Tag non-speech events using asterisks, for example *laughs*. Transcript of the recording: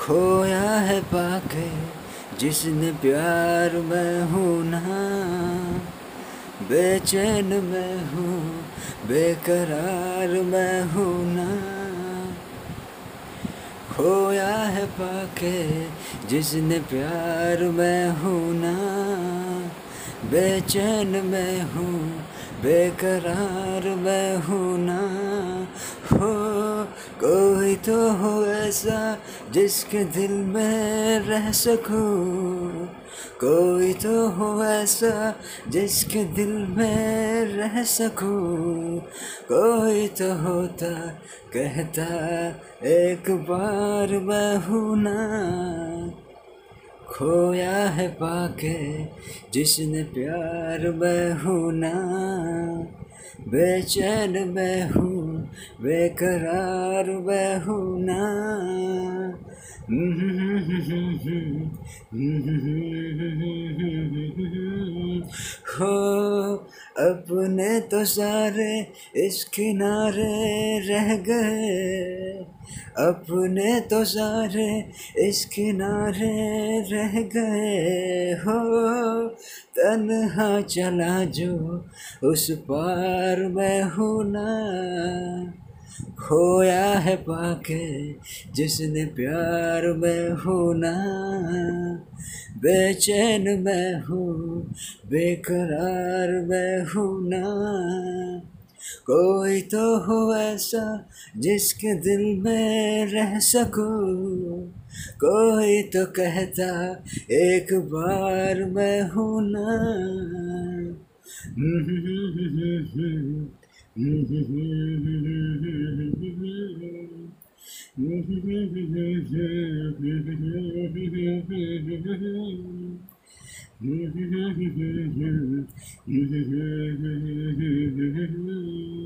खोया है पाके जिसने प्यार में हूँ ना। बेचैन मैं हूँ, बेकरार मैं हूँ ना। खोया है पाके जिसने प्यार में हूँ ना। बेचैन मैं हूँ, बेकरार मैं हूँ ना। हो, कोई तो हो ऐसा जिसके दिल में रह सकूँ। कोई तो हो ऐसा जिसके दिल में रह सकूँ। कोई तो होता, कहता, एक बार मैं हूँ ना। खोया है पाके जिसने प्यार में हूँ ना। बेचैन मैं हूँ बेकरार बहुना हो अपने तो सारे इस किनारे रह गए। अपने तो सारे इस किनारे रह गए। हो, तन्हा चला जो उस पार मैं हूँ ना। खोया है पाके जिसने प्यार में हूँ ना। बेचैन मैं हूँ, बेकरार मैं हूँ ना। कोई तो हो ऐसा जिसके दिल में रह सकूँ। कोई तो कहता एक बार मैं हूँ ना। *laughs* Mm-hmm. mm-hmm. mm-hmm. mm-hmm.